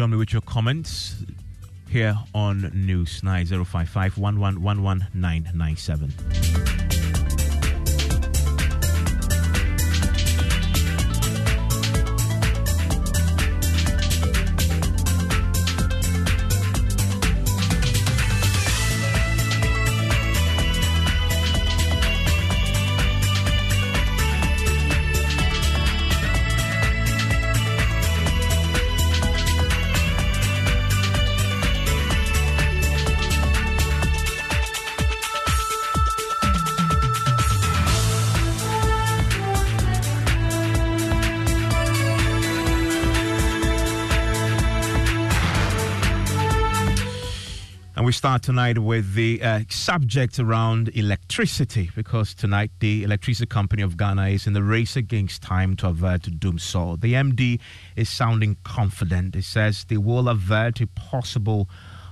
Join me with your comments here on News 9055 we start tonight with the uh, subject around electricity because tonight the Electricity Company of Ghana is in the race against time to avert doom. So the MD is sounding confident. He says they will avert a possible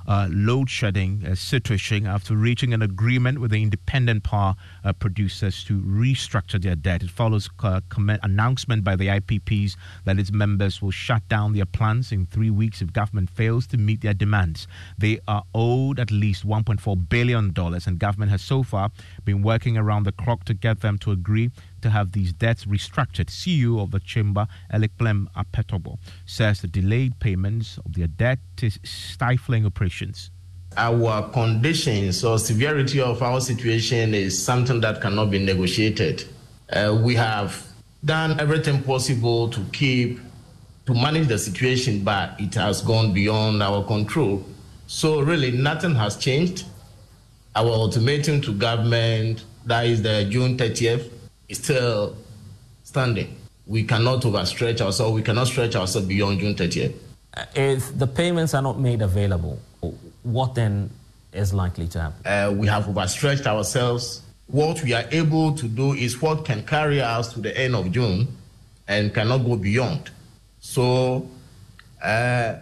uh, load shedding uh, situation after reaching an agreement with the independent power uh, producers to restructure their debt. It follows comment, announcement by the IPPs that its members will shut down their plants in three weeks if government fails to meet their demands. They are owed at least $1.4 billion, and government has so far been working around the clock to get them to agree to have these debts restructured. CEO of the chamber, Elikplim Apetorgbor, says the delayed payments of their debt is stifling operations. Our conditions or severity of our situation is something that cannot be negotiated. Uh, we have done everything possible to keep to manage the situation, but it has gone beyond our control. So really, nothing has changed. Our ultimatum to government, that is the June 30th, is still standing. We cannot overstretch ourselves. We cannot stretch ourselves beyond June 30th. Uh, if the payments are not made available, what then is likely to happen? Uh, we have overstretched ourselves. What we are able to do is what can carry us to the end of June and cannot go beyond. So, uh,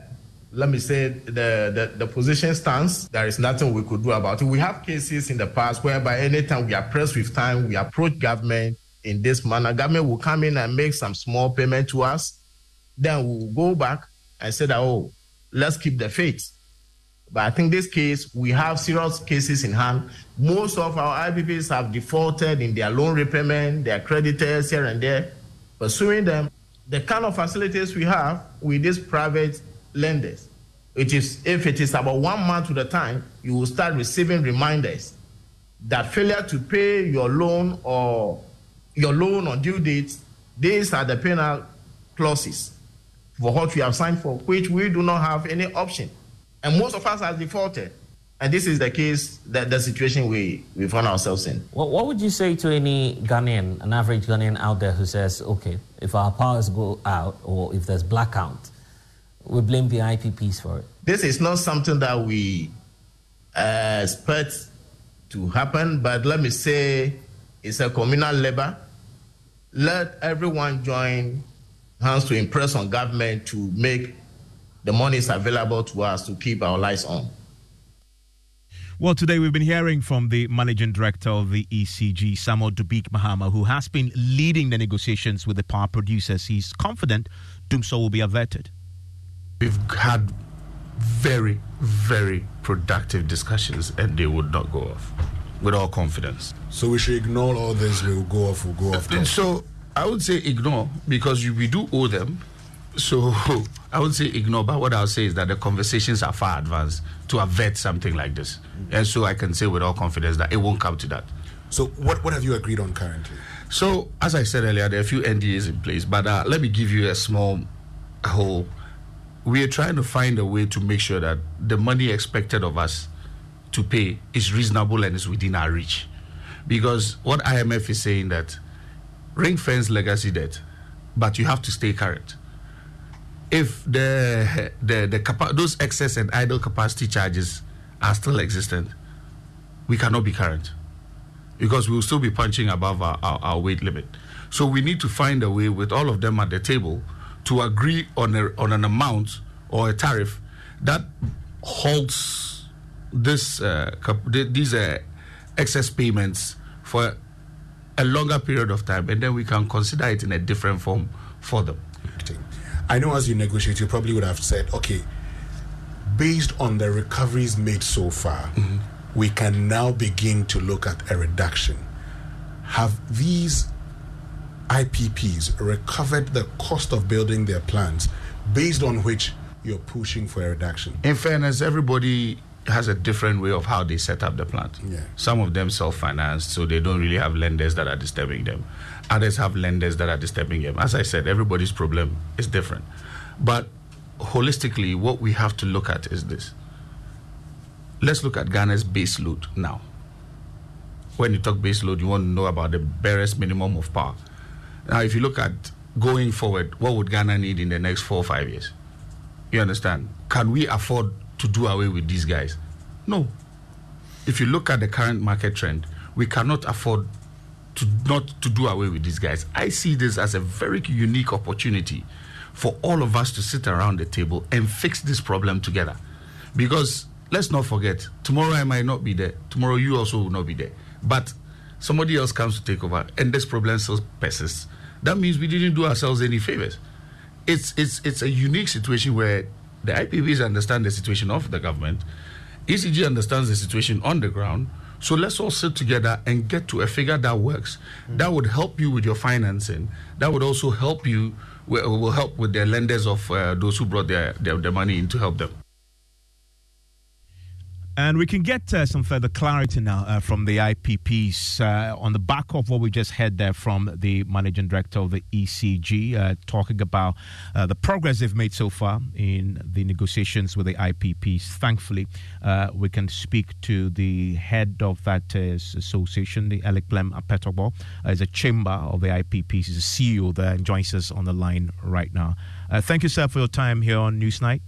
let me say the, the, the, position stands. There is nothing we could do about it. We have cases in the past whereby anytime we are pressed with time, we approach government in this manner. Government will come in and make some small payment to us. Then we'll go back and say that, oh, let's keep the faith. But I think this case, we have serious cases in hand. Most of our IPPs have defaulted in their loan repayment, their creditors here and there. Pursuing them, the kind of facilities we have with these private lenders. It is if it is about one month to the time, you will start receiving reminders that failure to pay your loan or your loan on due dates, these are the penal clauses for what we have signed for, which we do not have any option. And most of us have defaulted. And this is the case, that the situation we, we find ourselves in. Well, what would you say to any Ghanaian, an average Ghanaian out there who says, okay, if our powers go out or if there's blackout, we blame the IPPs for it. This is not something that we uh, expect to happen, but let me say it's a communal labor. Let everyone join hands to impress on government to make the monies available to us to keep our lights on. Well, today we've been hearing from the managing director of the ECG, Samuel Dubik Mahama, who has been leading the negotiations with the power producers. He's confident Dumsor will be averted. We've had very, very productive discussions and they would not go off with all confidence. So we should ignore all this, we will go off, we'll go off. And so I would say ignore because we do owe them. So I would say ignore, but what I'll say is that the conversations are far advanced to avert something like this. And so I can say with all confidence that it won't come to that. So what, what have you agreed on currently? So as I said earlier, there are a few NDAs in place, but uh, let me give you a small whole we are trying to find a way to make sure that the money expected of us to pay is reasonable and is within our reach. Because what IMF is saying that ring fence legacy debt, but you have to stay current. if the the the capa- those excess and idle capacity charges are still existent, we cannot be current because we will still be punching above our, our, our weight limit. So we need to find a way with all of them at the table to agree on a, on an amount or a tariff that halts this uh, these uh, excess payments for a longer period of time, and then we can consider it in a different form for them. I know as you negotiate, you probably would have said, okay, based on the recoveries made so far, we can now begin to look at a reduction. Have these IPPs recovered the cost of building their plants based on which you're pushing for a reduction? In fairness, everybody has a different way of how they set up the plant. Yeah. Some of them self-financed, so they don't really have lenders that are disturbing them. Others have lenders that are disturbing them. As I said, everybody's problem is different. But holistically, what we have to look at is this. Let's look at Ghana's base load now. When you talk base load, you want to know about the barest minimum of power. Now, if you look at going forward, what would Ghana need in the next four or five years? You understand? Can we afford to do away with these guys? No. If you look at the current market trend, we cannot afford to not to do away with these guys. I see this as a very unique opportunity for all of us to sit around the table and fix this problem together. Because let's not forget, tomorrow I might not be there. Tomorrow you also will not be there. But somebody else comes to take over and this problem still persists. That means we didn't do ourselves any favors. It's it's it's a unique situation where the IPPs understand the situation of the government, ECG understands the situation on the ground. So let's all sit together and get to a figure that works. That would help you with your financing. That would also help you. Will will help with the lenders of uh, those who brought their, their their money in to help them. And we can get uh, some further clarity now uh, from the IPPs uh, on the back of what we just heard there from the managing director of the ECG, uh, talking about uh, the progress they've made so far in the negotiations with the IPPs. Thankfully, uh, we can speak to the head of that association, the Elikplim Apetorgbor, uh, is a chamber of the IPPs. He's a CEO there and joins us on the line right now. thank you, sir, for your time here on Newsnight.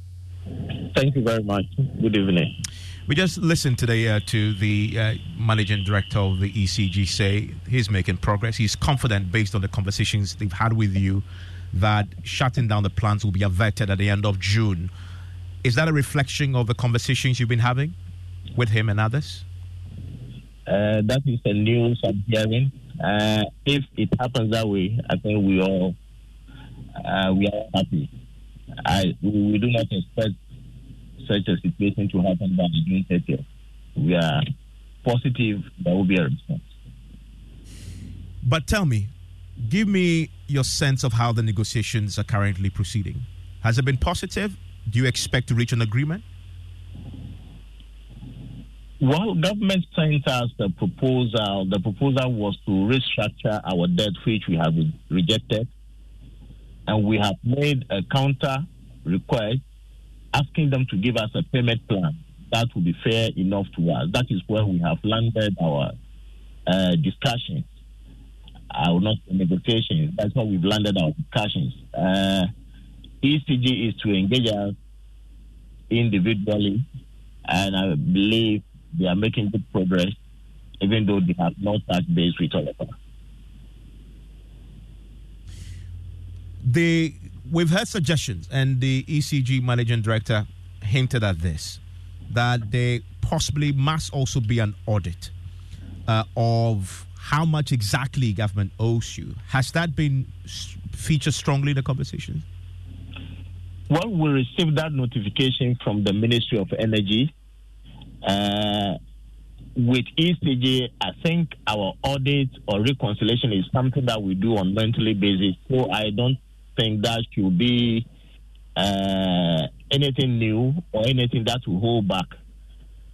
Thank you very much. Good evening. We just listened today uh, to the uh, managing director of the ECG say he's making progress. He's confident, based on the conversations they've had with you, that shutting down the plants will be averted at the end of June. Is that a reflection of the conversations you've been having with him and others? Uh, that is the news I'm hearing. Uh, if it happens that way, I think we all uh, we are happy. I we do not expect such a situation to happen by June 30th. We are positive there will be a response. But tell me, give me your sense of how the negotiations are currently proceeding. Has it been positive? Do you expect to reach an agreement? Well, government sent us the proposal. The proposal was to restructure our debt, which we have rejected, and we have made a counter request asking them to give us a payment plan that will be fair enough to us. That is where we have landed our uh, discussions. I will not negotiations. That's where we've landed our discussions. Uh, ECG is to engage us individually, and I believe they are making good progress, even though they have not touched base with all of us. The we've heard suggestions, and the ECG managing director hinted at this that there possibly must also be an audit uh, of how much exactly government owes you. Has that been featured strongly in the conversation? Well, we received that notification from the Ministry of Energy. Uh, with ECG, I think our audit or reconciliation is something that we do on monthly basis. So I don't think that should be uh, anything new or anything that will hold back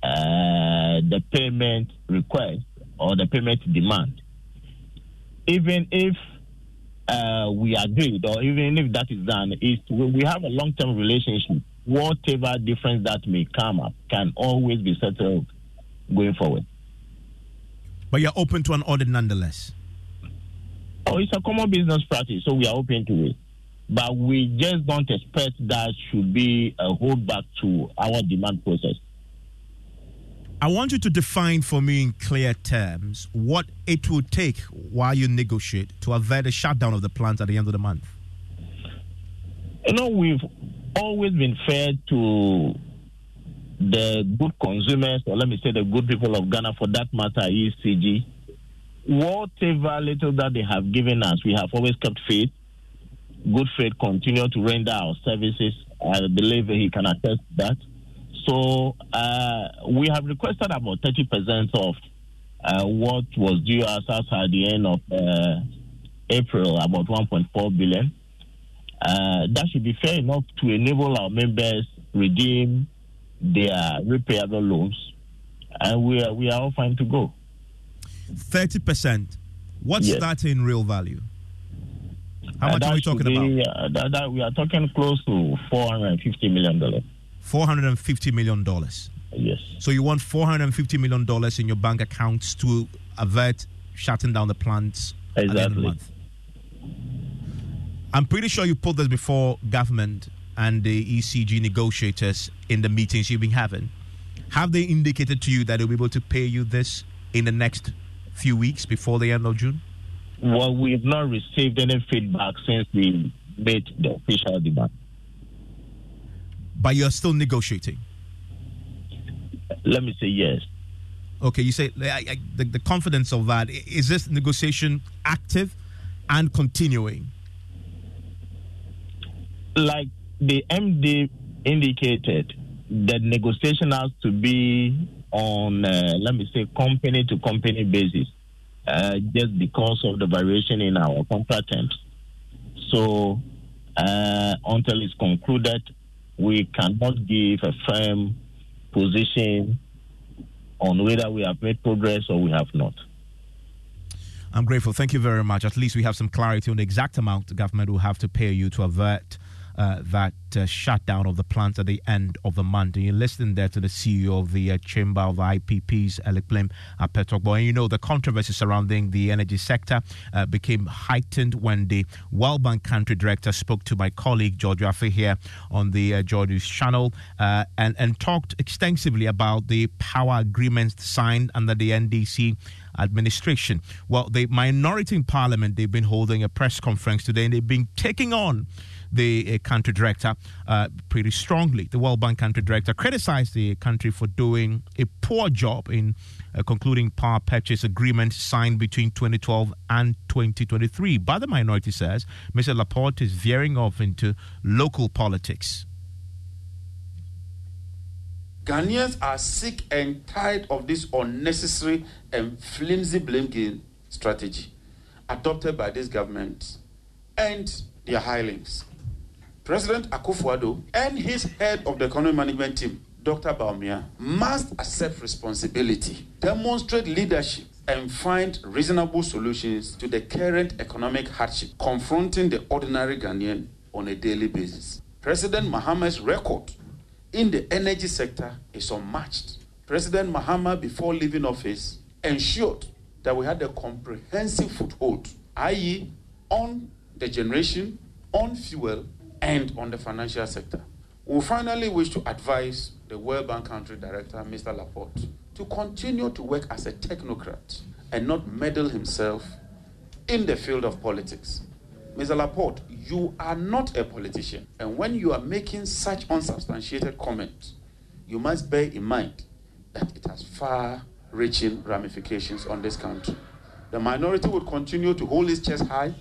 uh, the payment request or the payment demand. Even if uh, we agreed, or even if that is done, is we have a long-term relationship. Whatever difference that may come up can always be settled going forward. But you're open to an audit nonetheless. Oh, it's a common business practice, so we are open to it. But we just don't expect that should be a holdback to our demand process. I want you to define for me in clear terms what it will take while you negotiate to avert a shutdown of the plant at the end of the month. You know, we've always been fair to the good consumers, or let me say the good people of Ghana for that matter, ECG. Whatever little that they have given us, we have always kept faith. Good faith continue to render our services. I believe he can attest that. So uh, we have requested about 30% of uh, what was due us at the end of uh, April, about 1.4 billion. Uh, that should be fair enough to enable our members redeem their repayable loans, and we are we are all fine to go. Thirty percent. What's Yes. that in real value? How much are we talking be, about? uh, that, that we are talking close to 450 million dollars. Four hundred and fifty million dollars. Yes. So you want four hundred and fifty million dollars in your bank accounts to avert shutting down the plants at the end of the Exactly. month. I'm pretty sure you put this before government and the ECG negotiators in the meetings you've been having. Have they indicated to you that they'll be able to pay you this in the next few weeks before the end of June? Well, we have not received any feedback since we made the official demand. But you're still negotiating. Let me say yes. Okay, you say I, I, the, the confidence of that is this negotiation active and continuing? Like the MD indicated, the negotiation has to be on, uh, let me say, company to company basis, uh, just because of the variation in our contract terms. So, uh, until it's concluded, we cannot give a firm position on whether we have made progress or we have not. I'm grateful. Thank you very much. At least we have some clarity on the exact amount the government will have to pay you to avert uh, that uh, shutdown of the plant at the end of the month. And you're listening there to the CEO of the uh, Chamber of IPPs, Alec Blim at Petokbo. And you know, the controversy surrounding the energy sector uh, became heightened when the World Bank country director spoke to my colleague, George Affe, here on the uh, George's channel uh, and, and talked extensively about the power agreements signed under the NDC administration. Well, the minority in parliament, they've been holding a press conference today and they've been taking on the uh, country director uh, pretty strongly. The World Bank country director criticized the country for doing a poor job in uh, concluding power purchase agreements signed between 2012 and 2023. But the minority says Mr. Laporte is veering off into local politics. Ghanaians are sick and tired of this unnecessary and flimsy blame game strategy adopted by this government and their hirelings. President Akufo-Addo and his head of the economic management team, Dr. Bawumia, must accept responsibility, demonstrate leadership, and find reasonable solutions to the current economic hardship confronting the ordinary Ghanaian on a daily basis. President Mahama's record in the energy sector is unmatched. President Mahama, before leaving office, ensured that we had a comprehensive foothold, i.e., on the generation, on fuel, and on the financial sector. We finally wish to advise the World Bank Country Director, Mr. Laporte, to continue to work as a technocrat and not meddle himself in the field of politics. Mr. Laporte, you are not a politician, and when you are making such unsubstantiated comments, you must bear in mind that it has far reaching ramifications on this country. The minority will continue to hold its chest high,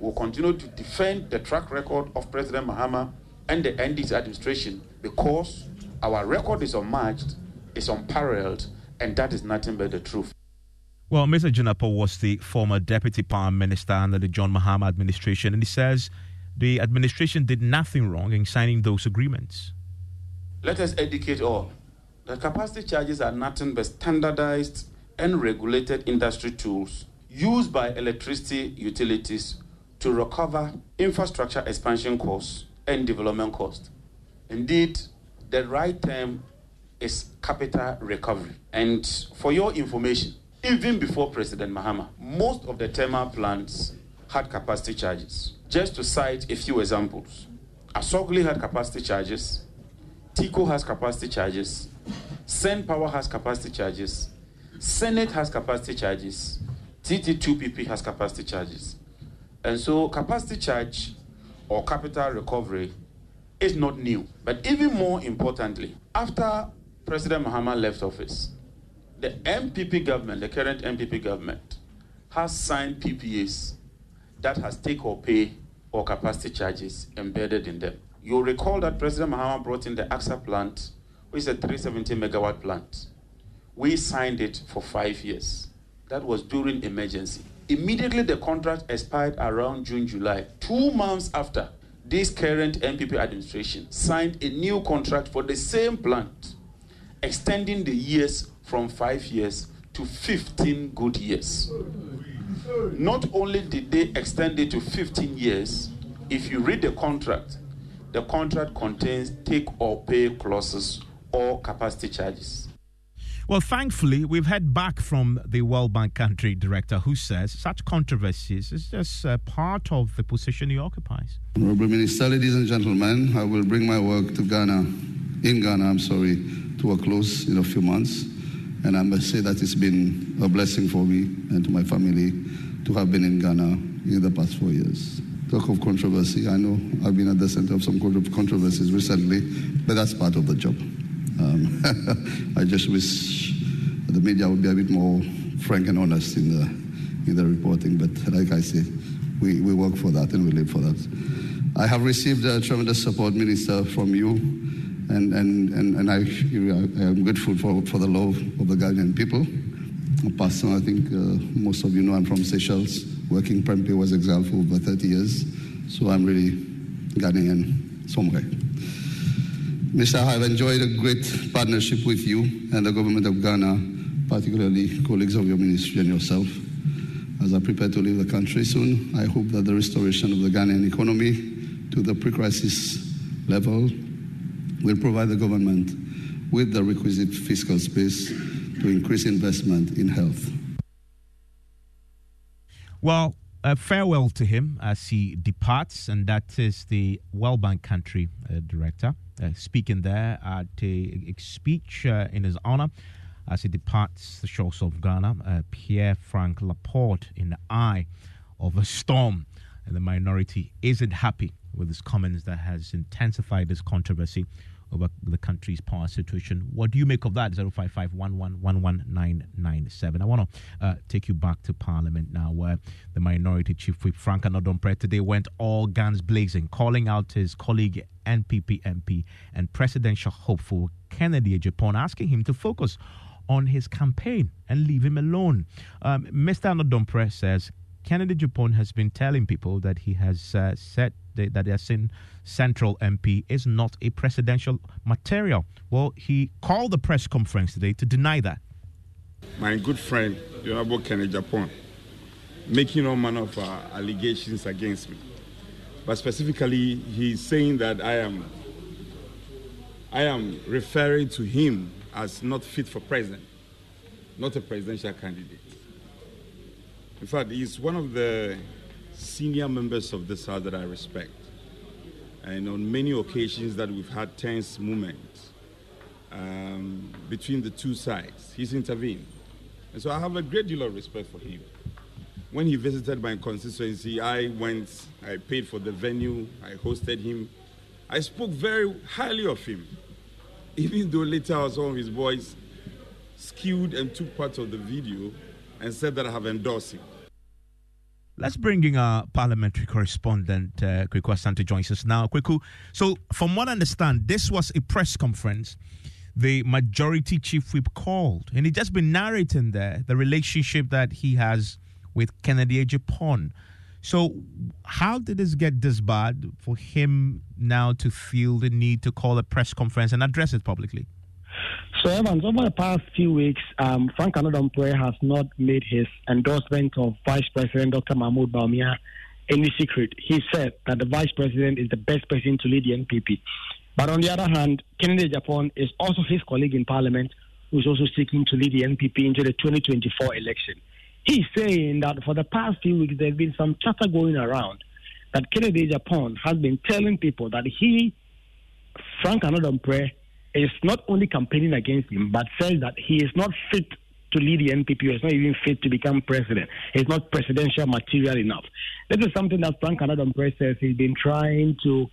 will continue to defend the track record of President Mahama and the NDC administration because our record is unmatched, is unparalleled, and that is nothing but the truth. Well, Mr. Jinapor was the former deputy prime minister under the John Mahama administration, and he says the administration did nothing wrong in signing those agreements. Let us educate all. The capacity charges are nothing but standardized and regulated industry tools used by electricity utilities to recover infrastructure expansion costs and development costs. Indeed, the right term is capital recovery. And for your information, even before President Mahama, most of the thermal plants had capacity charges. Just to cite a few examples, Asogli had capacity charges, TICO has capacity charges, Cenpower has capacity charges, CENIT has capacity charges, TT2PP has capacity charges. And so capacity charge or capital recovery is not new. But even more importantly, after President Mahama left office, the NPP government, the current NPP government, has signed PPAs that has take or pay or capacity charges embedded in them. You'll recall that President Mahama brought in the AKSA plant, which is a 370 megawatt plant. We signed it for five years. That was during emergency. Immediately the contract expired around June, July. Two months after, this current NPP administration signed a new contract for the same plant, extending the years from five years to 15 good years. Not only did they extend it to 15 years, if you read the contract, the contract contains take or pay clauses or capacity charges. Well, thankfully, we've heard back from the World Bank country director who says such controversies is just uh, part of the position he occupies. Honorable Minister, ladies and gentlemen, I will bring my work to Ghana, in Ghana, I'm sorry, to a close in a few months. And I must say that it's been a blessing for me and to my family to have been in Ghana in the past four years. Talk of controversy, I know I've been at the center of some controversies recently, but that's part of the job. Um, I just wish the media would be a bit more frank and honest in the in the reporting. But like I say, we, we work for that and we live for that. I have received tremendous support, Minister, from you, and and and, and I, I am grateful for, for the love of the Ghanaian people. Person, I think uh, most of you know I'm from Seychelles. Working Prempeh was exiled for over 30 years, so I'm really Ghanaian somewhere. Mr. I've enjoyed a great partnership with you and the government of Ghana, particularly colleagues of your ministry and yourself. As I prepare to leave the country soon, I hope that the restoration of the Ghanaian economy to the pre crisis level will provide the government with the requisite fiscal space to increase investment in health. Well, uh, farewell to him as he departs, and that is the World Bank country uh, director uh, speaking there at a, a speech uh, in his honor as he departs the shores of Ghana. Uh, Pierre Frank Laporte in the eye of a storm, and the minority isn't happy with his comments that has intensified this controversy over the country's power situation. What do you make of that? 055 I want to uh, take you back to Parliament now, where the minority chief whip Frank Annoh-Dompreh today went all guns blazing, calling out his colleague NPP MP and presidential hopeful Kennedy Agyapong, asking him to focus on his campaign and leave him alone. Um, Mr. Annoh-Dompreh says Kennedy Agyapong has been telling people that he has uh, said that, that Yasin Central MP is not a presidential material. Well, he called the press conference today to deny that. My good friend, the Honorable Kennedy Agyapong, making all manner of uh, allegations against me. But specifically, he's saying that I am, I am referring to him as not fit for president, not a presidential candidate. In fact, he's one of the senior members of this House that I respect. And on many occasions that we've had tense moments um, between the two sides, he's intervened. And so I have a great deal of respect for him. When he visited my constituency, I went, I paid for the venue, I hosted him. I spoke very highly of him, even though later some of his boys skewed and took part of the video and said that I have endorsed him. Let's bring in our parliamentary correspondent, uh, Kweku Asante, joins us now. Kweku, so from what I understand, this was a press conference the majority chief whip called, and he just been narrating there the relationship that he has with Kennedy Agyapong. So, how did this get this bad for him now to feel the need to call a press conference and address it publicly? So, Evans, over the past few weeks, um, Frank Anadom has not made his endorsement of Vice President Dr. Mahmoud Bawumia any secret. He said that the Vice President is the best person to lead the NPP. But on the other hand, Kennedy Agyapong is also his colleague in Parliament who is also seeking to lead the NPP into the 2024 election. he's saying that for the past few weeks there's been some chatter going around that Kennedy Agyapong has been telling people that he, Frank Annoh-Dompreh, is not only campaigning against him, but says that he is not fit to lead the NPP is not even fit to become president. He's not presidential material enough. This is something that Frank Annoh-Dompreh says he's been trying to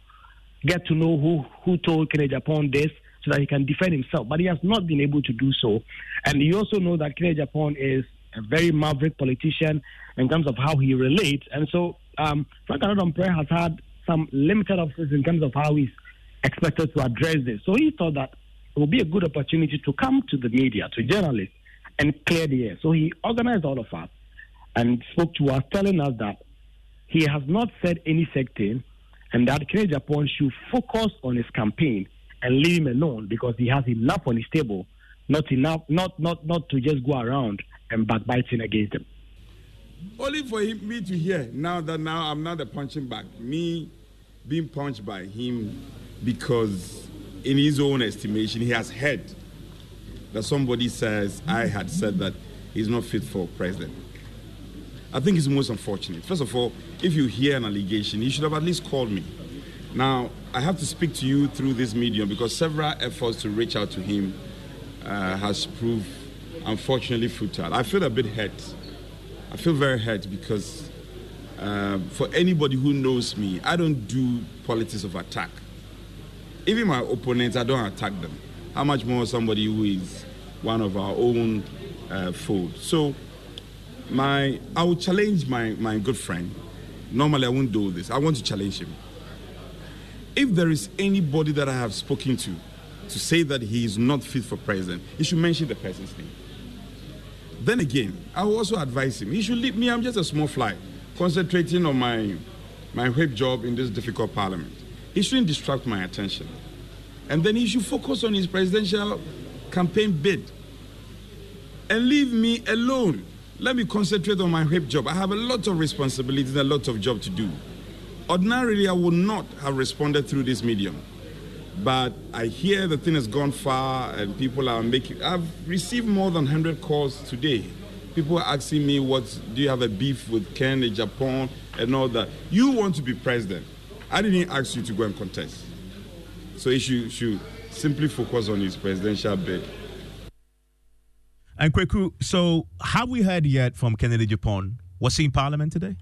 get to know who, who told Kennedy Agyapong this so that he can defend himself, but he has not been able to do so. And you also know that Kennedy Agyapong is a very maverick politician in terms of how he relates. And so um, Frank Annoh-Dompreh has had some limited options in terms of how he's expected to address this. So he thought that it would be a good opportunity to come to the media, to journalists, and clear the air. So he organized all of us and spoke to us, telling us that he has not said any thing, and that Kennedy Agyapong should focus on his campaign and leave him alone because he has enough on his table, not enough, not not not to just go around and backbiting against him. Only for him, me to hear now that now I'm not the punching bag. Me being punched by him because, in his own estimation, he has heard that somebody says I had said that he's not fit for president. I think it's most unfortunate. First of all, if you hear an allegation, you should have at least called me. Now, I have to speak to you through this medium because several efforts to reach out to him uh, has proved unfortunately futile. I feel a bit hurt. I feel very hurt because uh, for anybody who knows me, I don't do politics of attack. Even my opponents, I don't attack them. How much more somebody who is one of our own uh, fold? So, my I will challenge my, my good friend. Normally, I won't do this. I want to challenge him. If there is anybody that I have spoken to to say that he is not fit for president, he should mention the person's name. Then again, I will also advise him. He should leave me. I'm just a small fly, concentrating on my my whip job in this difficult parliament. He shouldn't distract my attention. And then he should focus on his presidential campaign bid. And leave me alone. Let me concentrate on my whip job. I have a lot of responsibilities and a lot of job to do. Ordinarily, I would not have responded through this medium. But I hear the thing has gone far and people are making. I've received more than 100 calls today. People are asking me, what, do you have a beef with Kennedy Agyapong and all that? You want to be president. I didn't ask you to go and contest. So he should, should simply focus on his presidential bid. And Kweku, so have we heard yet from Kennedy Agyapong? Was he in Parliament today?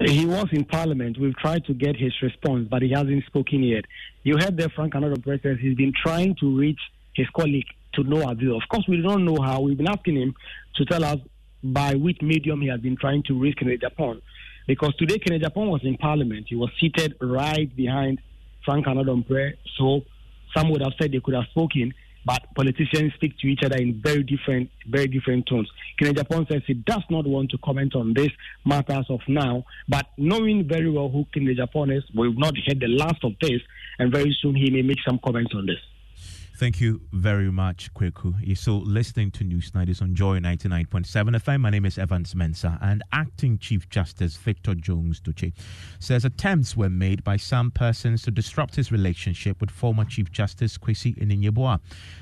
He was in Parliament. We've tried to get his response, but he hasn't spoken yet. You heard there, Frank Annoh-Dompreh says he's been trying to reach his colleague to no avail. Of course, we don't know how. We've been asking him to tell us by which medium he has been trying to reach Kennedy Agyapong. Because today, Kennedy Agyapong was in Parliament. He was seated right behind Frank Annoh-Dompreh. So some would have said they could have spoken but politicians speak to each other in very different, very different tones. Kennedy Agyapong says he does not want to comment on this matters of now, but knowing very well who Kennedy Agyapong is, we've not heard the last of this, and very soon he may make some comments on this. Thank you very much, Kweku. Still listening to News Night is on Joy 99.7 FM. My name is Evans Mensah, and Acting Chief Justice Victor Jones Dotse says attempts were made by some persons to disrupt his relationship with former Chief Justice Kwesi Anin-Yeboah.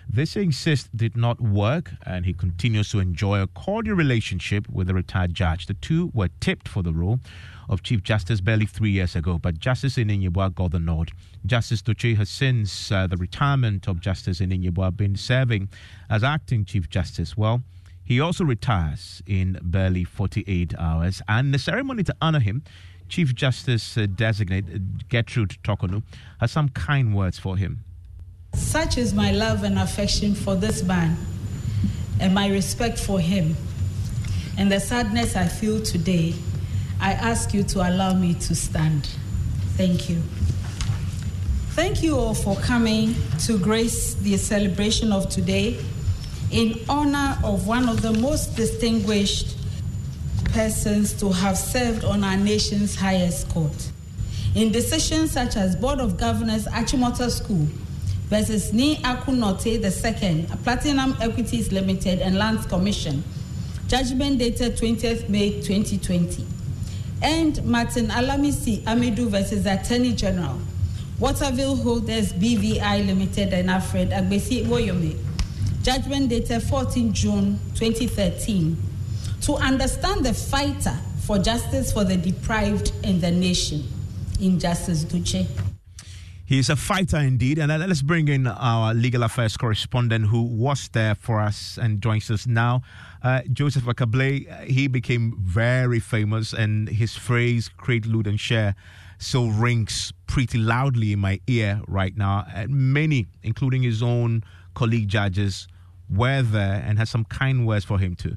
This, he insists, did not work, and he continues to enjoy a cordial relationship with the retired judge. The two were tipped for the role of Chief Justice barely three years ago, but Justice Anin-Yeboah got the nod. Justice Dotse has since uh, the retirement of Justice Anin-Yeboah been serving as acting Chief Justice. Well, he also retires in barely 48 hours, and the ceremony to honor him, Chief Justice uh, designate uh, Gertrude Torkornoo, has some kind words for him. Such is my love and affection for this man, and my respect for him, and the sadness I feel today I ask you to allow me to stand. Thank you. Thank you all for coming to grace the celebration of today in honor of one of the most distinguished persons to have served on our nation's highest court. In decisions such as Board of Governors Achimota School versus Ni Akunote II, Platinum Equities Limited and Lands Commission, judgment dated 20th May 2020 and Martin Alamisi Amidu versus Attorney General, Waterville Holdings BVI Limited and Alfred Agbesi Woyome. Judgment dated 14 June 2013. to understand the fighter for justice for the deprived in the nation, Injustice Dotse. He's a fighter indeed. And let's bring in our legal affairs correspondent who was there for us and joins us now. Uh, Joseph Ackah-Blay, he became very famous, and his phrase, create, loot, and share, still rings pretty loudly in my ear right now. And many, including his own colleague judges, were there and had some kind words for him too.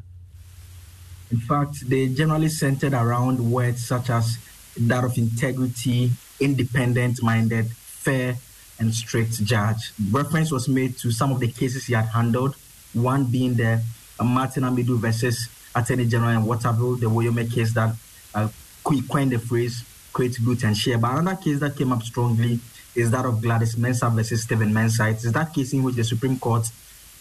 In fact, they generally centered around words such as that of integrity, independent minded, fair, and strict judge. Reference was made to some of the cases he had handled, one being the uh, Martin Amidu versus Attorney General in Waterville, the Woyome case that uh, coined the phrase create, good, and share. But another case that came up strongly is that of Gladys Mensah versus Stephen Mensah. It is that case in which the Supreme Court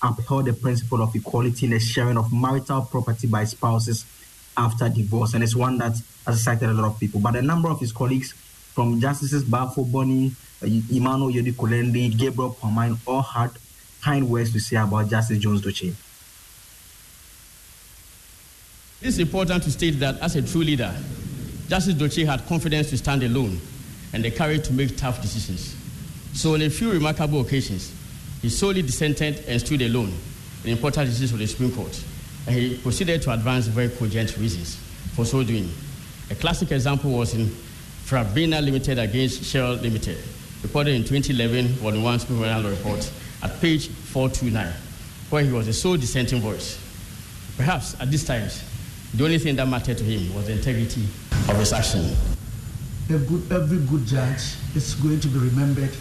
upheld the principle of equality in the sharing of marital property by spouses after divorce. And it's one that has excited a lot of people. But a number of his colleagues, from Justices Baffoe-Bonnie, uh, Emmanuel Yodi Kulendi, Gabriel Pamine, all had kind words to say about Justice Jones Dotse. It's important to state that as a true leader, Justice Dotse had confidence to stand alone and the courage to make tough decisions. So, on a few remarkable occasions, he solely dissented and stood alone in important decisions of the Supreme Court. And he proceeded to advance very cogent reasons for so doing. A classic example was in Frabina Limited against Shell Limited, reported in 2011 Volume 1 Supreme Court Report at page 429, where he was the sole dissenting voice. Perhaps at these times, the only thing that mattered to him was the integrity of his action. Good, every good judge is going to be remembered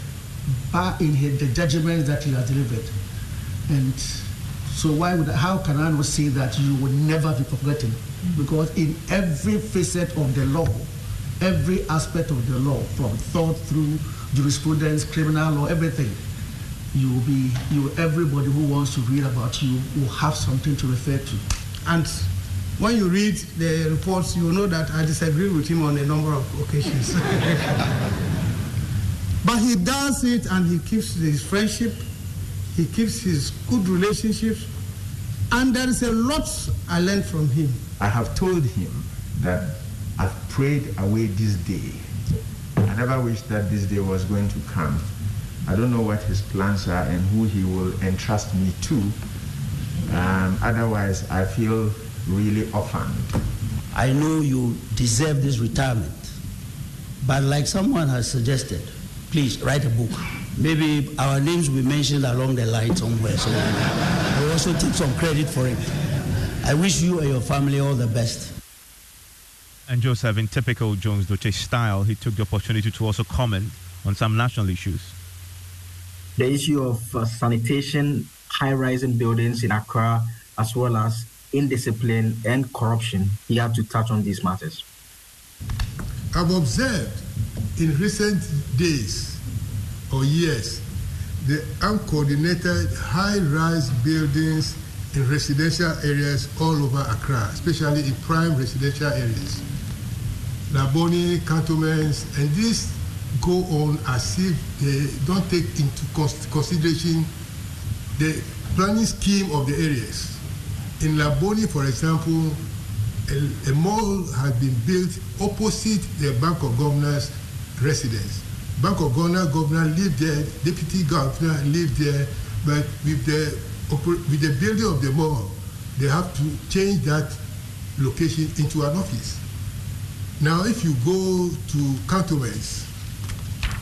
by in the judgment that he has delivered. And so why would how can I not say that you will never be forgotten? Because in every facet of the law, every aspect of the law, from thought through jurisprudence, criminal law, everything, you will be you everybody who wants to read about you will have something to refer to. And when you read the reports, you will know that I disagree with him on a number of occasions. But he does it and he keeps his friendship, he keeps his good relationships, and there is a lot I learned from him. I have told him that I've prayed away this day. I never wished that this day was going to come. I don't know what his plans are and who he will entrust me to. Um, otherwise, I feel really orphaned. I know you deserve this retirement, but like someone has suggested, please write a book. Maybe our names will be mentioned along the line somewhere. So I also take some credit for it. I wish you and your family all the best. And Joseph, in typical Jones Dotse style, he took the opportunity to also comment on some national issues. The issue of uh, sanitation, high rising buildings in Accra, as well as indiscipline and corruption, he had to touch on these matters. I've observed in recent days or years the uncoordinated high-rise buildings in residential areas all over Accra, especially in prime residential areas. Laboni, cantonments, and these go on as if they don't take into consideration the planning scheme of the areas. In Laboni, for example, a, a mall has been built opposite the Bank of Governors residence. Bank of Ghana governor lived there, deputy governor lived there, but with the with the building of the mall, they have to change that location into an office. Now, if you go to cantonments,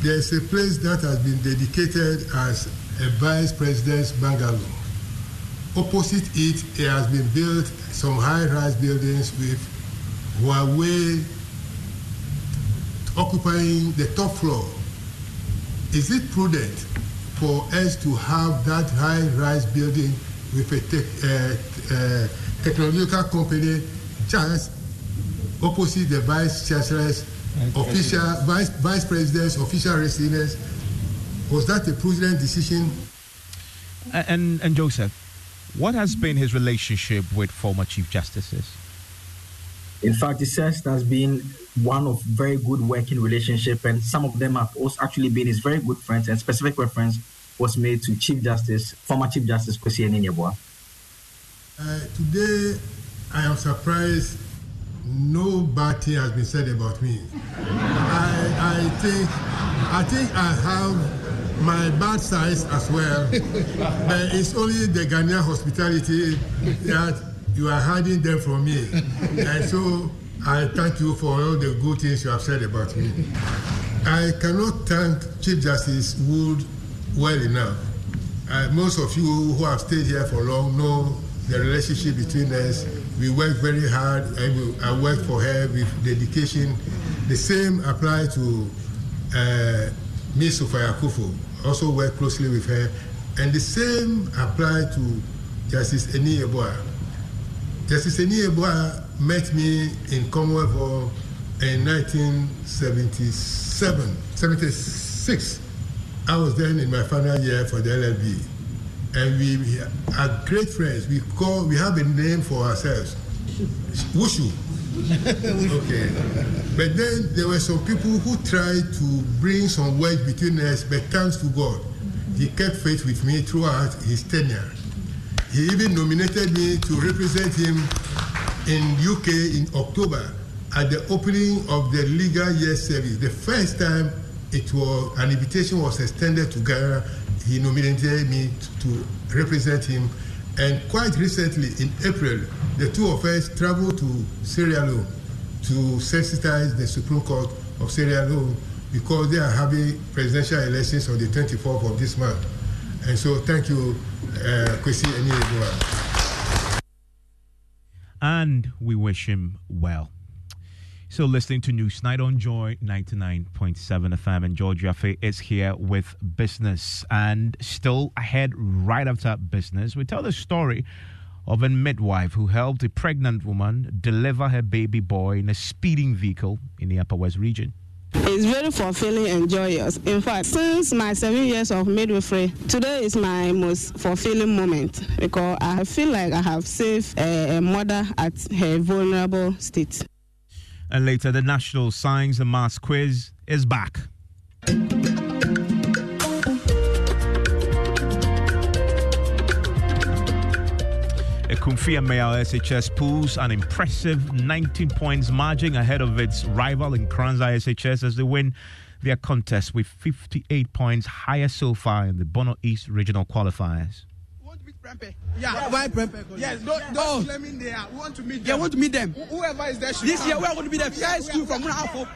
there's a place that has been dedicated as a vice president's bungalow. Opposite it, it has been built some high-rise buildings with Huawei occupying the top floor, is it prudent for us to have that high-rise building with a uh, uh, technological company just opposite the vice chancellor's official vice vice president's official residence? Was that a prudent decision? And and Joseph, what has been his relationship with former chief justices? In fact, it says has been one of very good working relationship, and some of them have also actually been his very good friends. And specific reference was made to Chief Justice, former Chief Justice Kwesi Anin-Yeboah. Uh, today, I am surprised no bad thing has been said about me. I, I think I think I have my bad sides as well, but it's only the Ghanaian hospitality that you are hiding them from me, and so I thank you for all the good things you have said about me. I cannot thank Chief Justice Wood well enough. Uh, most of you who have stayed here for long know the relationship between us. We work very hard. I, will, I work for her with dedication. The same applies to uh, Ms. Sofia Kufo. Also work closely with her. And the same applies to Justice Anin-Yeboah. Justice Anin-Yeboah met me in Commonwealth Hall in 1977, 76. I was then in my final year for the LLB. And we, we are great friends. We call, we have a name for ourselves. Wushu. okay. But then there were some people who tried to bring some wedge between us, but thanks to God, he kept faith with me throughout his tenure. He even nominated me to represent him in UK in October at the opening of the legal year service. The first time it was an invitation was extended to Ghana, he nominated me to, to represent him. And quite recently, in April, the two of us traveled to Sierra Leone to sensitize the Supreme Court of Sierra Leone because they are having presidential elections on the 24th of this month. And so, thank you, uh, Kwesi And we wish him well. So, listening to Newsnight on Joy 99.7 FM, and George Jaffe is here with business. And still ahead, right after business, we tell the story of a midwife who helped a pregnant woman deliver her baby boy in a speeding vehicle in the Upper West region. It's very fulfilling and joyous. In fact, since my seven years of midwifery, today is my most fulfilling moment because I feel like I have saved a mother at her vulnerable state. And later, the National Science and Maths Quiz is back. Kumfia Male SHS pulls an impressive 19 points margin ahead of its rival in Kranza SHS as they win their contest with 58 points higher so far in the Bono East regional qualifiers. Yeah, why Prempeh? Yes, don't, don't oh. me there. We want to meet them. Yeah, want to meet them. Whoever is there This year, we are going to be the first school from one half of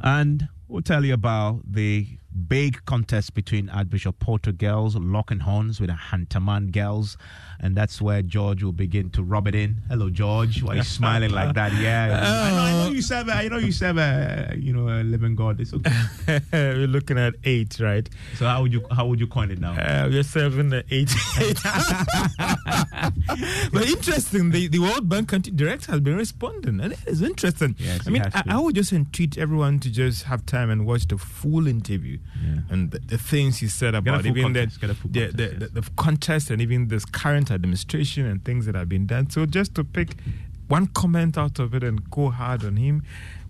And we'll tell you about the big contest between Archbishop Porter girls, locking Horns with the Hantaman girls. And that's where George will begin to rub it in. Hello, George. Why are you smiling like that? Yeah. I, know, I know you serve, I know you serve a, you know, a living God. It's okay. We're looking at eight, right? So how would you how would you coin it now? Uh, we're serving the eight. but interesting, the, the World Bank country director has been responding, and it is interesting. Yes, I mean, I, I, would just entreat everyone to just have time and watch the full interview yeah. and the, the, things he said about even the, the, the, the, the contest and even this current administration and things that have been done. So just to pick one comment out of it and go hard on him,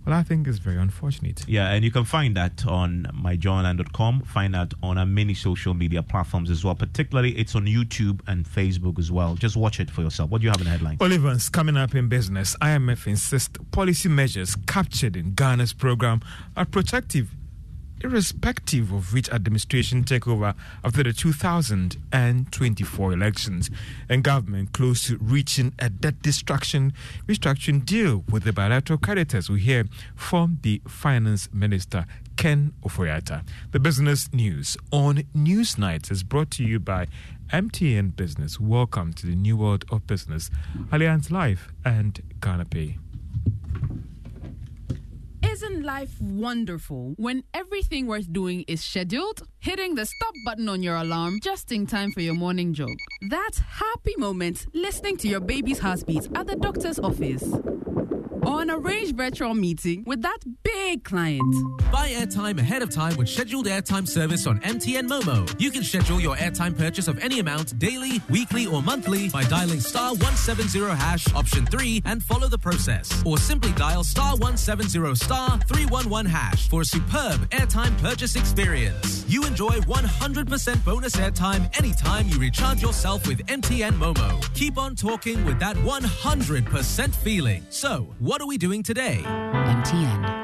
well, I think it's very unfortunate. Yeah, and you can find that on myjoyonline.com. Find that on our many social media platforms as well. Particularly, it's on YouTube and Facebook as well. Just watch it for yourself. What do you have in the headline? Olivans coming up in business. IMF insists policy measures captured in Ghana's program are protective irrespective of which administration take over after the 2024 elections, and government close to reaching a debt destruction restructuring deal with the bilateral creditors. We hear from the finance minister. Ken Ofori-Atta. The business news on Newsnight is brought to you by MTN Business. Welcome to the new world of business, Allianz Life and Ghana Pay. Isn't life wonderful when everything worth doing is scheduled? Hitting the stop button on your alarm just in time for your morning jog. That happy moment listening to your baby's heartbeat at the doctor's office. Or an arranged virtual meeting with that big client. Buy airtime ahead of time with scheduled airtime service on MTN Momo. You can schedule your airtime purchase of any amount daily, weekly, or monthly by dialing star 170 hash option 3 and follow the process. Or simply dial star 170 star 311 hash for a superb airtime purchase experience. You enjoy 100% bonus airtime anytime you recharge yourself with MTN Momo. Keep on talking with that 100% feeling. So, what are we doing today? MTN.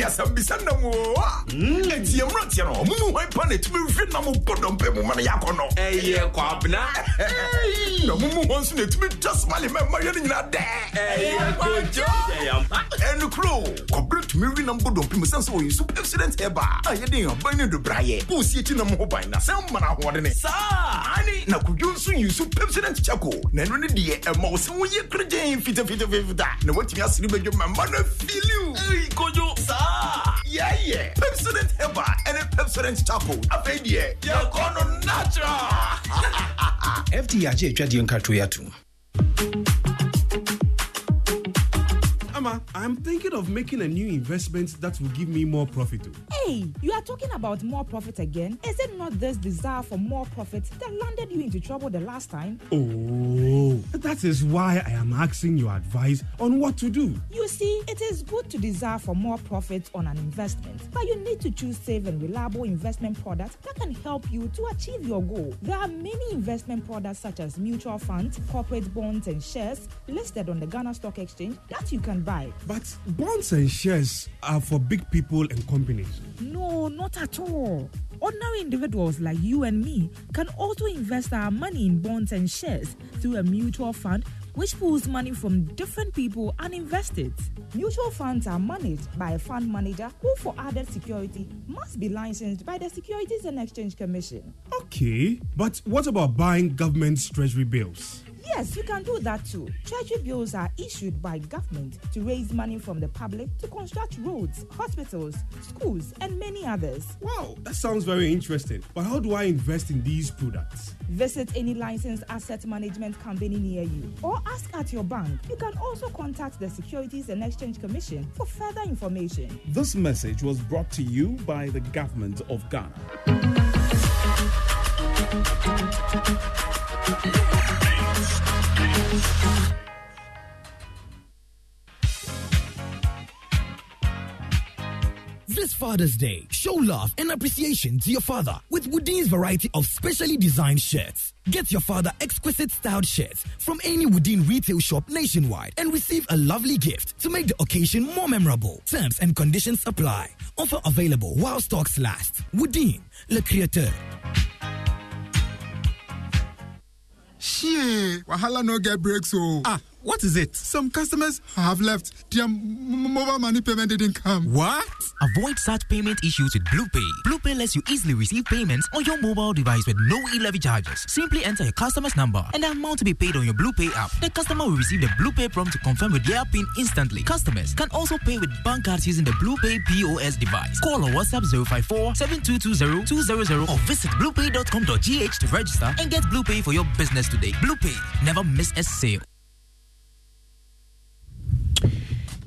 mede asɛm bisa nam o a ɛnti mmeranteɛ no ɔmo mu hwan pa na ɛtumi mfe nam bɔ dɔmpɛ mu ma no. Yɛakɔ no ɛyɛ kwabena na ɔmo mu hɔ nso na ɛtumi twa somale ma mmareɛ no nyinaa dɛ ɛyɛ kɔdwo ɛno kuro kɔberɛ tumi wi nam bɔ dɔmpɛ mu sɛn sɛ ɔyɛ so accident ɛba a yɛde aban no dobraeɛ wosie akyi nam ho ban na sɛ mma no ahoɔdene saa ane na kodwo nso yi so pepsident kyako na ɛno ne deɛ ɛma wo sɛ woyɛ koragyen fitafitafita na woatumi asere bɛdwo ma mma no afiliw kodwo saa yɛyɛ pepsodent heba ɛne pepsodent charcoal afei deɛ yɛkɔ no natural fda agye atwadeɛ nkatoe ato Mama, I'm thinking of making a new investment that will give me more profit. Oh. Hey, you are talking about more profit again? Is it not this desire for more profit that landed you into trouble the last time? Oh, that is why I am asking your advice on what to do. You see, it is good to desire for more profits on an investment, but you need to choose safe and reliable investment products that can help you to achieve your goal. There are many investment products such as mutual funds, corporate bonds, and shares listed on the Ghana Stock Exchange that you can buy. But bonds and shares are for big people and companies. No, not at all. Ordinary individuals like you and me can also invest our money in bonds and shares through a mutual fund which pulls money from different people and invests it. Mutual funds are managed by a fund manager who, for added security, must be licensed by the Securities and Exchange Commission. Okay, but what about buying government treasury bills? Yes, you can do that too. Treasury bills are issued by government to raise money from the public to construct roads, hospitals, schools, and many others. Wow, that sounds very interesting. But how do I invest in these products? Visit any licensed asset management company near you or ask at your bank. You can also contact the Securities and Exchange Commission for further information. This message was brought to you by the government of Ghana. This Father's Day, show love and appreciation to your father with Woodin's variety of specially designed shirts. Get your father exquisite styled shirts from any Woodin retail shop nationwide and receive a lovely gift to make the occasion more memorable. Terms and conditions apply. Offer available while stocks last. Woodin, le créateur. Shit, wahala no get breaks oh. Ah, What is it? Some customers have left. Their mobile money payment didn't come. What? Avoid such payment issues with BluePay. BluePay lets you easily receive payments on your mobile device with no e-levy charges. Simply enter your customer's number and the amount to be paid on your BluePay app. The customer will receive the BluePay prompt to confirm with their PIN instantly. Customers can also pay with bank cards using the BluePay POS device. Call or WhatsApp 054 7220 200 or visit bluepay.com.gh to register and get BluePay for your business today. BluePay, never miss a sale.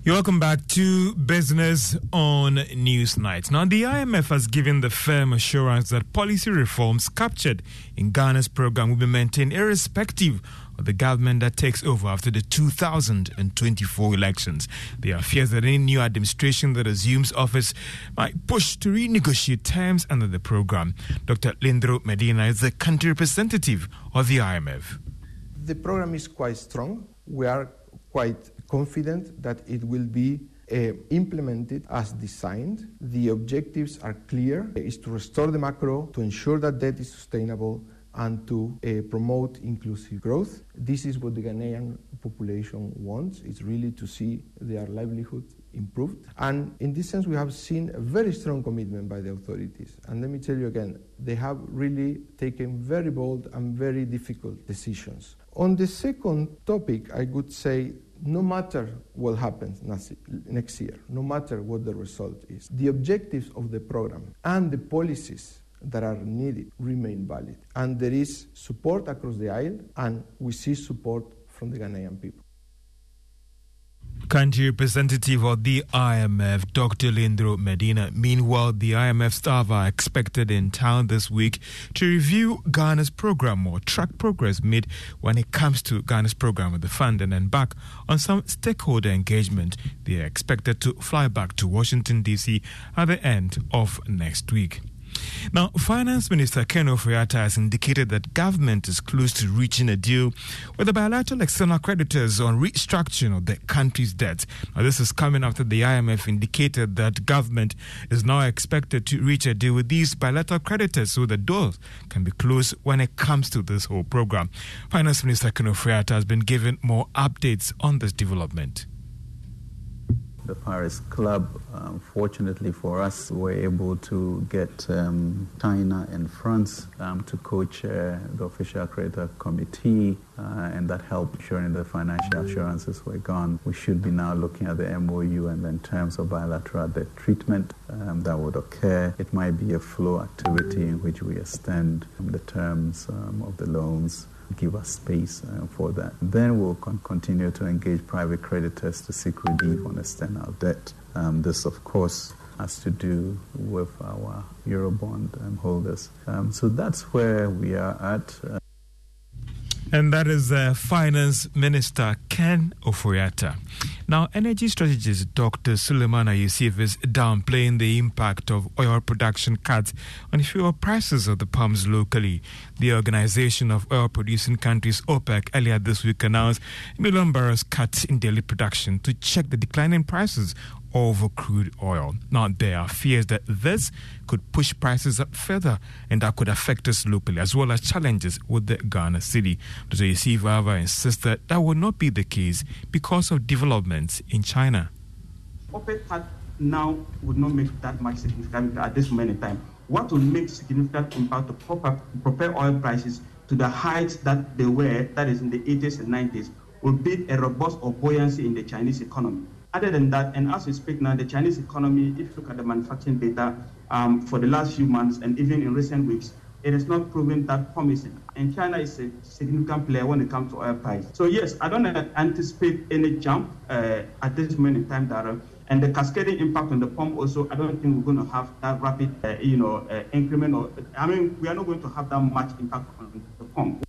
You're welcome back to Business on Newsnight. Now, the IMF has given the firm assurance that policy reforms captured in Ghana's program will be maintained irrespective of the government that takes over after the 2024 elections. There are fears that any new administration that assumes office might push to renegotiate terms under the program. Dr. Leandro Medina is the country representative of the IMF. The program is quite strong. We are quite confident that it will be uh, implemented as designed. The objectives are clear, is to restore the macro, to ensure that debt is sustainable, and to uh, promote inclusive growth. This is what the Ghanaian population wants, is really to see their livelihood improved. And in this sense, we have seen a very strong commitment by the authorities. And let me tell you again, they have really taken very bold and very difficult decisions. On the second topic, I would say no matter what happens next year, no matter what the result is, the objectives of the program and the policies that are needed remain valid. And there is support across the aisle, and we see support from the Ghanaian people country representative of the IMF, Dr. Leandro Medina. Meanwhile, the IMF staff are expected in town this week to review Ghana's program or track progress made when it comes to Ghana's program with the fund and then back on some stakeholder engagement. They are expected to fly back to Washington, D.C. at the end of next week. Now, Finance Minister Ken Ofori-Atta has indicated that government is close to reaching a deal with the bilateral external creditors on restructuring of the country's debt. Now, this is coming after the IMF indicated that government is now expected to reach a deal with these bilateral creditors so the doors can be closed when it comes to this whole program. Finance Minister Ken Ofori-Atta has been given more updates on this development the Paris Club. Um, fortunately for us, were able to get um, China and France um, to co-chair the official creditor committee, uh, and that helped ensuring the financial assurances were gone. We should be now looking at the MOU and then terms of bilateral debt treatment um, that would occur. It might be a flow activity in which we extend the terms um, of the loans give us space uh, for that. Then we'll con- continue to engage private creditors to seek relief on external debt. Um, this, of course, has to do with our Eurobond um, holders. Um, so that's where we are at. Uh, and that is uh, Finance Minister Ken Ofori-Atta. Now, energy strategist Dr. Suleiman Yusuf is downplaying the impact of oil production cuts on fuel prices of the pumps locally. The Organization of Oil Producing Countries, OPEC, earlier this week announced million barrels cut in daily production to check the declining prices over crude oil. Now, there are fears that this could push prices up further and that could affect us locally, as well as challenges with the Ghana cedi. Dr. Yusuf, insists that that will not be the case because of developments in China. OPEC cut now would not make that much significant at this moment in time. What will make significant impact to propel oil prices to the heights that they were, that is in the 80s and 90s, will be a robust or buoyancy in the Chinese economy. Other than that, and as we speak now, the Chinese economy, if you look at the manufacturing data um, for the last few months and even in recent weeks, it has not proven that promising. And China is a significant player when it comes to oil price. So yes, I don't anticipate any jump uh, at this moment in time, Dara. And the cascading impact on the pump also, I don't think we're going to have that rapid, uh, you know, uh, increment. Or, I mean, we are not going to have that much impact on the pump.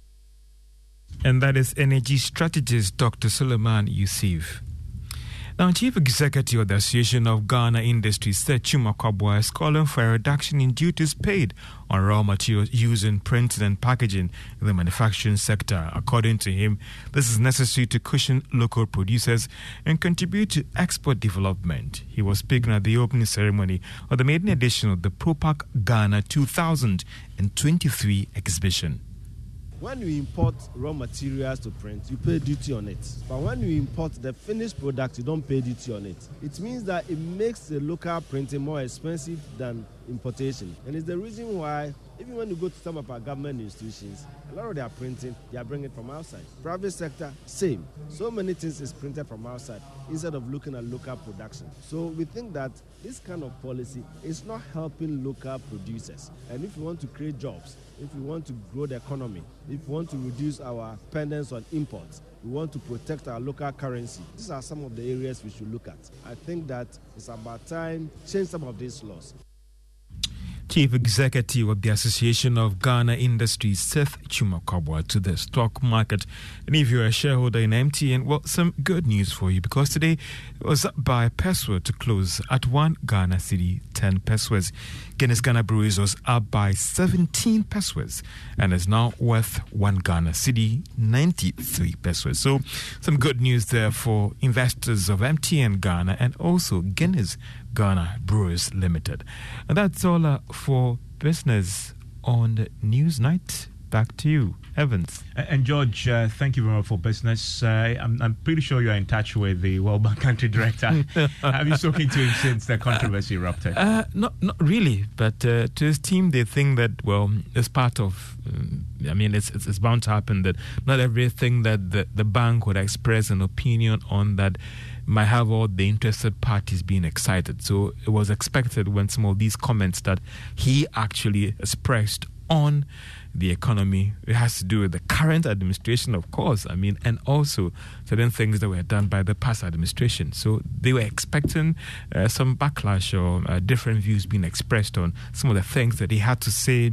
And that is energy strategist Dr. Suleiman Yusuf. Now, Chief Executive of the Association of Ghana Industries, Twum-Akwaboah, is calling for a reduction in duties paid on raw materials used in printing and packaging in the manufacturing sector. According to him, this is necessary to cushion local producers and contribute to export development. He was speaking at the opening ceremony of the maiden edition of the ProPack Ghana 2023 exhibition when you import raw materials to print, you pay duty on it. But when you import the finished product, you don't pay duty on it. It means that it makes the local printing more expensive than importation. And it's the reason why, even when you go to some of our government institutions, a lot of their printing, they are bringing from outside. Private sector, same. So many things is printed from outside instead of looking at local production. So we think that this kind of policy is not helping local producers. And if you want to create jobs, if we want to grow the economy, if we want to reduce our dependence on imports, we want to protect our local currency. These are some of the areas we should look at. I think that it's about time change some of these laws. Chief Executive of the Association of Ghana Industries, Seth Twum-Akwaboah, to the stock market. And if you're a shareholder in MTN, well, some good news for you because today it was up by a peso to close at one Ghana cedi, 10 pesos. Guinness Ghana Breweries was up by 17 pesos and is now worth one Ghana cedi, 93 pesos. So, some good news there for investors of MTN Ghana and also Guinness Ghana Brewers Limited. And that's all uh, for business on the News Night. Back to you, Evans. And George, uh, thank you very much for business. Uh, I'm, I'm, pretty sure you're in touch with the World Bank country director. Have you spoken to him since the controversy erupted? Uh, not, not really, but uh, to his team, they think that, well, it's part of, um, I mean, it's, it's, it's, bound to happen that not everything that the, the bank would express an opinion on that might have all the interested parties being excited. So it was expected when some of these comments that he actually expressed on the economy. It has to do with the current administration, of course. I mean, and also certain things that were done by the past administration. So they were expecting uh, some backlash or uh, different views being expressed on some of the things that he had to say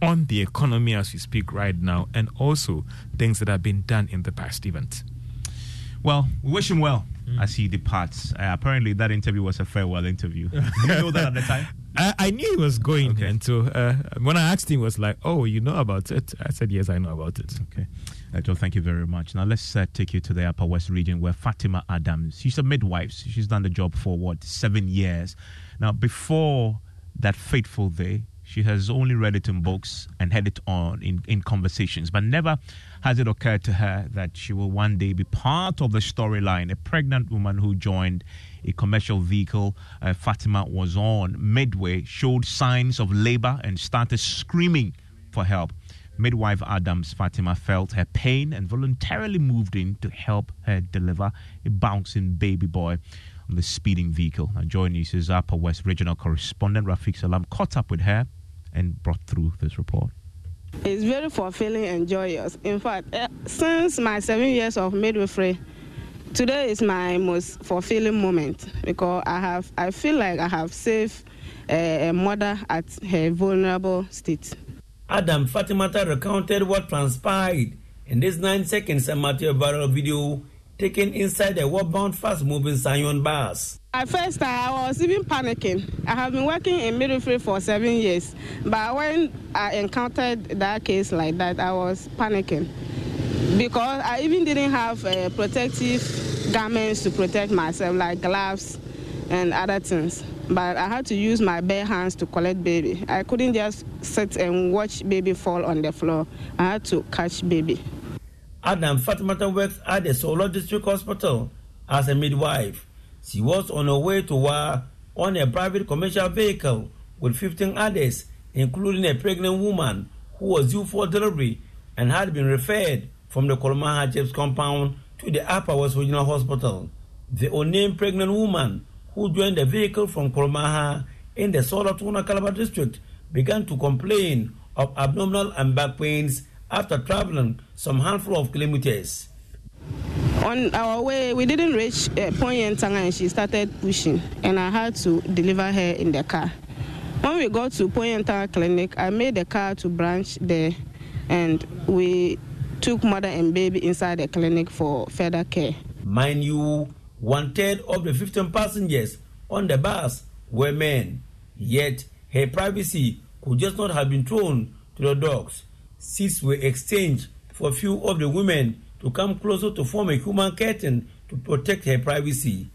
on the economy as we speak right now, and also things that have been done in the past events. Well, we wish him well mm. as he departs. Uh, apparently, that interview was a farewell interview. Did you know that at the time? I, I knew he was going, okay. and so uh, when I asked him, he was like, "Oh, you know about it?" I said, "Yes, I know about it." Okay, uh, Joe, thank you very much. Now let's uh, take you to the Upper West region where Fatima Adams. She's a midwife. She's done the job for what seven years. Now, before that fateful day, she has only read it in books and had it on in, in conversations, but never has it occurred to her that she will one day be part of the storyline? A pregnant woman who joined a commercial vehicle uh, Fatima was on midway showed signs of labor and started screaming for help. Midwife Adams Fatima felt her pain and voluntarily moved in to help her deliver a bouncing baby boy on the speeding vehicle. Now, Joy News' Upper West regional correspondent Rafiq Salam caught up with her and brought through this report. It's very fulfilling and joyous. In fact, uh, since my seven years of midwifery, today is my most fulfilling moment because I have I feel like I have saved uh, a mother at her vulnerable state. Adam Fatimata recounted what transpired in this nine seconds amateur viral video taken inside a Wa-bound fast-moving Scion bus. At first, I was even panicking. I have been working in midwifery for seven years, but when I encountered that case like that, I was panicking because I even didn't have uh, protective garments to protect myself, like gloves and other things. But I had to use my bare hands to collect baby. I couldn't just sit and watch baby fall on the floor. I had to catch baby. Adam Fatimata works at the Solo District Hospital as a midwife. She was on her way to work on a private commercial vehicle with 15 others, including a pregnant woman who was due for delivery and had been referred from the Kolomaha Chips compound to the Upper West Regional Hospital. The unnamed pregnant woman who joined the vehicle from Kolomaha in the Solatuna Calabar district began to complain of abdominal and back pains after traveling some handful of kilometers. On our way, we didn't reach uh, Poyentanga and she started pushing, and I had to deliver her in the car. When we got to Poyentanga Clinic, I made the car to branch there, and we took mother and baby inside the clinic for further care. Mind you, one third of the 15 passengers on the bus were men, yet her privacy could just not have been thrown to the dogs. Seats were exchanged for a few of the women to come closer to form a human curtain to protect her privacy.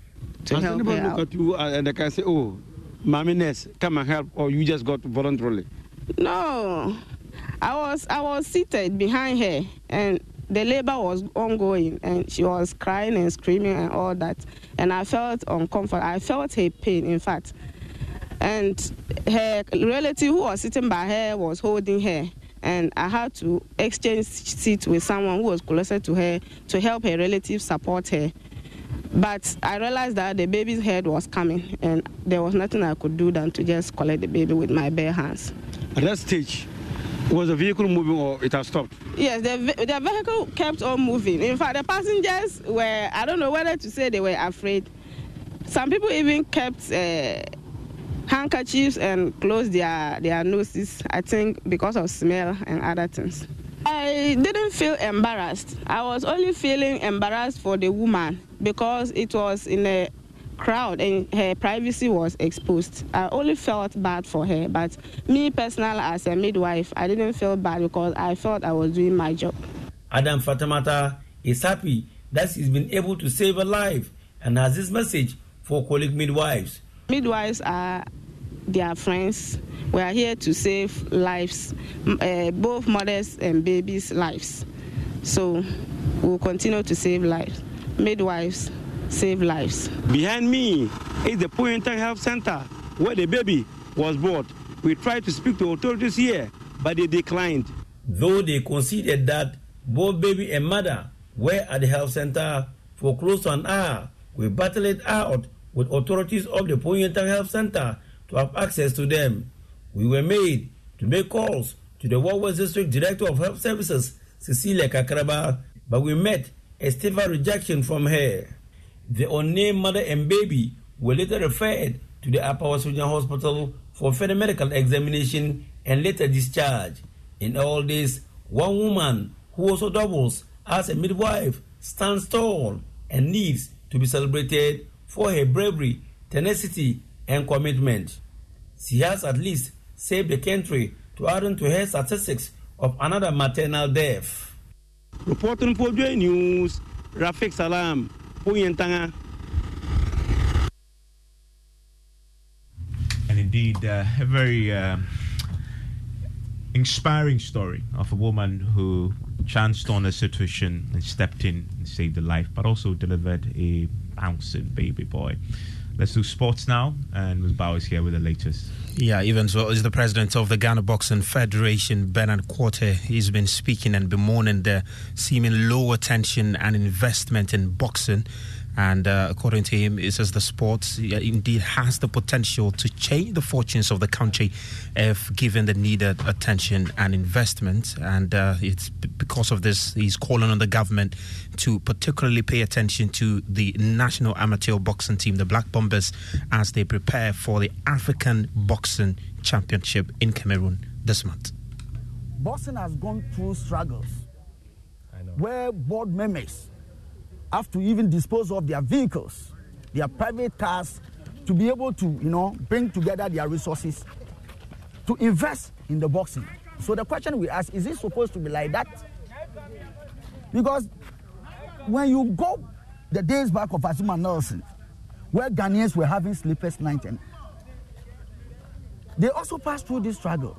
To Has help anybody look at you and they can say, oh, Mommy Ness, come and help, or you just got voluntarily? No. I was I was seated behind her and the labor was ongoing and she was crying and screaming and all that and I felt uncomfortable. I felt her pain in fact. And her relative who was sitting by her was holding her and I had to exchange seats with someone who was closer to her to help her relative support her. But I realized that the baby's head was coming, and there was nothing I could do than to just collect the baby with my bare hands. At that stage, was the vehicle moving or it has stopped? Yes, the, the vehicle kept on moving. In fact, the passengers were, I don't know whether to say they were afraid. Some people even kept uh, handkerchiefs and close their, their noses, I think because of smell and other things. I didn't feel embarrassed. I was only feeling embarrassed for the woman because it was in a crowd and her privacy was exposed. I only felt bad for her, but me personally, as a midwife, I didn't feel bad because I felt I was doing my job. Adam Fatamata is happy that he's been able to save a life and has this message for colleague midwives. Midwives are their friends. We are here to save lives, uh, both mothers and babies' lives. So we'll continue to save lives. Midwives save lives. Behind me is the Pointer Health Center where the baby was born. We tried to speak to authorities here, but they declined. Though they conceded that both baby and mother were at the health center for close to an hour, we battled it out with authorities of the Pointer Health Center to have access to them. We were made to make calls to the West District Director of Health Services, Cecilia Kakraba, but we met a stiff rejection from her. The unnamed mother and baby were later referred to the West Regional Hospital for further medical examination and later discharged. In all this, one woman who also doubles as a midwife stands tall and needs to be celebrated for her bravery, tenacity, and commitment. She has at least saved the country to add to her statistics of another maternal death. Reporting for J News, Rafik Salam, Poyentanga. And indeed, uh, a very uh, inspiring story of a woman who chanced on a situation and stepped in and saved a life, but also delivered a bouncing baby boy. Let's do sports now, and Musbao is here with the latest. Yeah, even so is the president of the Ghana Boxing Federation, Bernard Quartey. He's been speaking and bemoaning the seeming low attention and investment in boxing and uh, according to him, it says the sport indeed has the potential to change the fortunes of the country if given the needed attention and investment. And uh, it's because of this, he's calling on the government to particularly pay attention to the national amateur boxing team, the Black Bombers, as they prepare for the African Boxing Championship in Cameroon this month. Boxing has gone through struggles where board members have to even dispose of their vehicles, their private cars, to be able to, you know, bring together their resources to invest in the boxing. So the question we ask is it supposed to be like that? Because when you go the days back of Azumah Nelson, where Ghanaians were having sleepless nights, and they also passed through this struggle.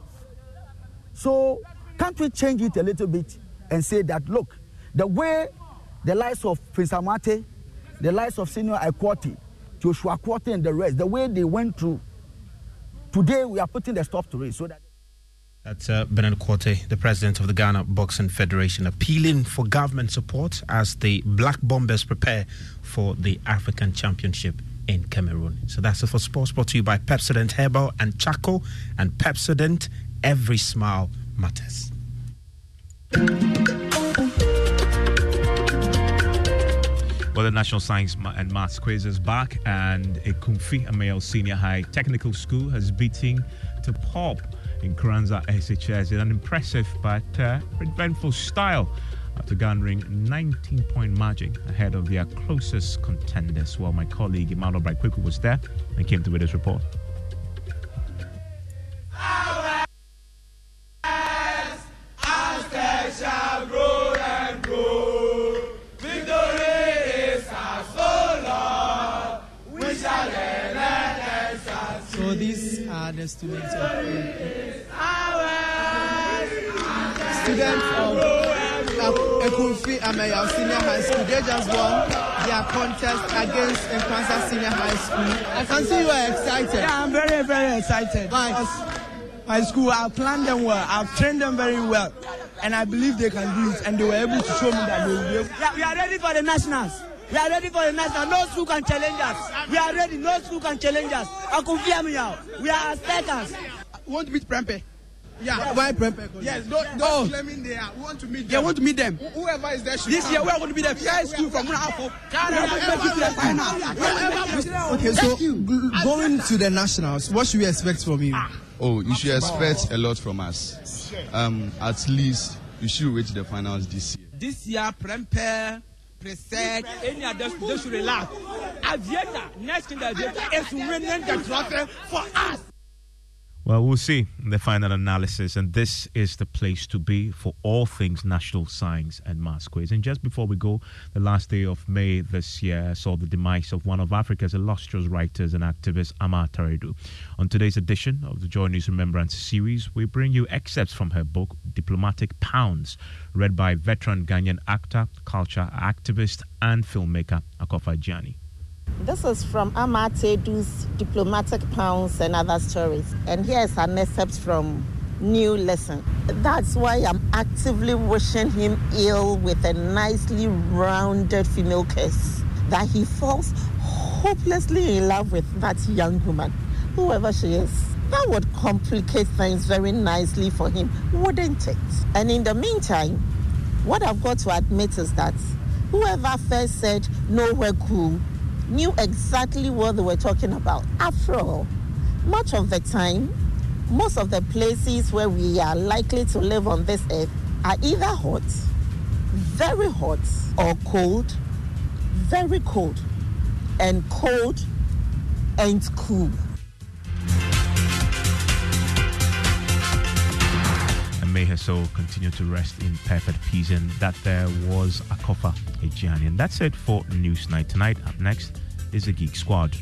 So can't we change it a little bit and say that look, the way the likes of Prince Amartey, the likes of Senior Ikwoti, Joshua Kwoti, and the rest, the way they went through. Today, we are putting the stop to it so that. That's uh, Bernard the president of the Ghana Boxing Federation, appealing for government support as the Black Bombers prepare for the African Championship in Cameroon. So that's it for sports brought to you by Pepsodent Herbal and Charcoal and Pepsodent. Every smile matters. Well, the National Science and Maths quiz is back, and a Kumfi Amail Senior High Technical School has beaten to pop in Kranza SHS in an impressive but uh, eventful style after garnering 19 point margin ahead of their closest contenders. Well, my colleague Emmanuel Braitkweku was there and came to with his report. Students of students of Ekunfi Ameyaw Senior High School. They just won their contest against Nkransa Senior High School. I can see you are excited. Yeah, I'm very, very excited. Why? My school, I've planned them well. I've trained them very well. And I believe they can do it. And they were able to show me that they will be able. Yeah, we are ready for the nationals. We are ready for the national. No school can challenge us. We are ready. No school can challenge us. Ekunfi Ameyaw. We are want to beat Prempe. Yeah, why Prempe? Yes, don't, don't Oh. claiming they are. We want to meet them. Yeah, want to meet them. Wh- Whoever is there should This come. year, we are going to be the first school from Munafo. Okay, so going to the nationals, what should we expect from you? Oh, you should expect a lot from us. Um, at least you should reach the finals this year. This year, Prempe, Presec, any other they should relax. Aviator, next in the Aviator is winning the trophy for us. Well, we'll see the final analysis, and this is the place to be for all things National Science and Maths Quiz. And just before we go, the last day of May this year saw the demise of one of Africa's illustrious writers and activists, Ama Ata Aidoo. On today's edition of the Joy News Remembrance series, we bring you excerpts from her book, Diplomatic Pounds, read by veteran Ghanaian actor, culture activist, and filmmaker Akofa Edjeani. This is from Ama Ata Aidoo's Diplomatic Pounds and Other Stories. And here's an excerpt from New Lesson. That's why I'm actively wishing him ill with a nicely rounded female kiss. That he falls hopelessly in love with that young woman, whoever she is. That would complicate things very nicely for him, wouldn't it? And in the meantime, what I've got to admit is that whoever first said nowhere cool knew exactly what they were talking about. After all, much of the time, most of the places where we are likely to live on this earth are either hot, very hot, or cold, very cold. And cold ain't cool. And may her soul continue to rest in perfect peace. And that there was Akofa Edjeani. And that's it for News Night tonight. Up next is the Geek Squad.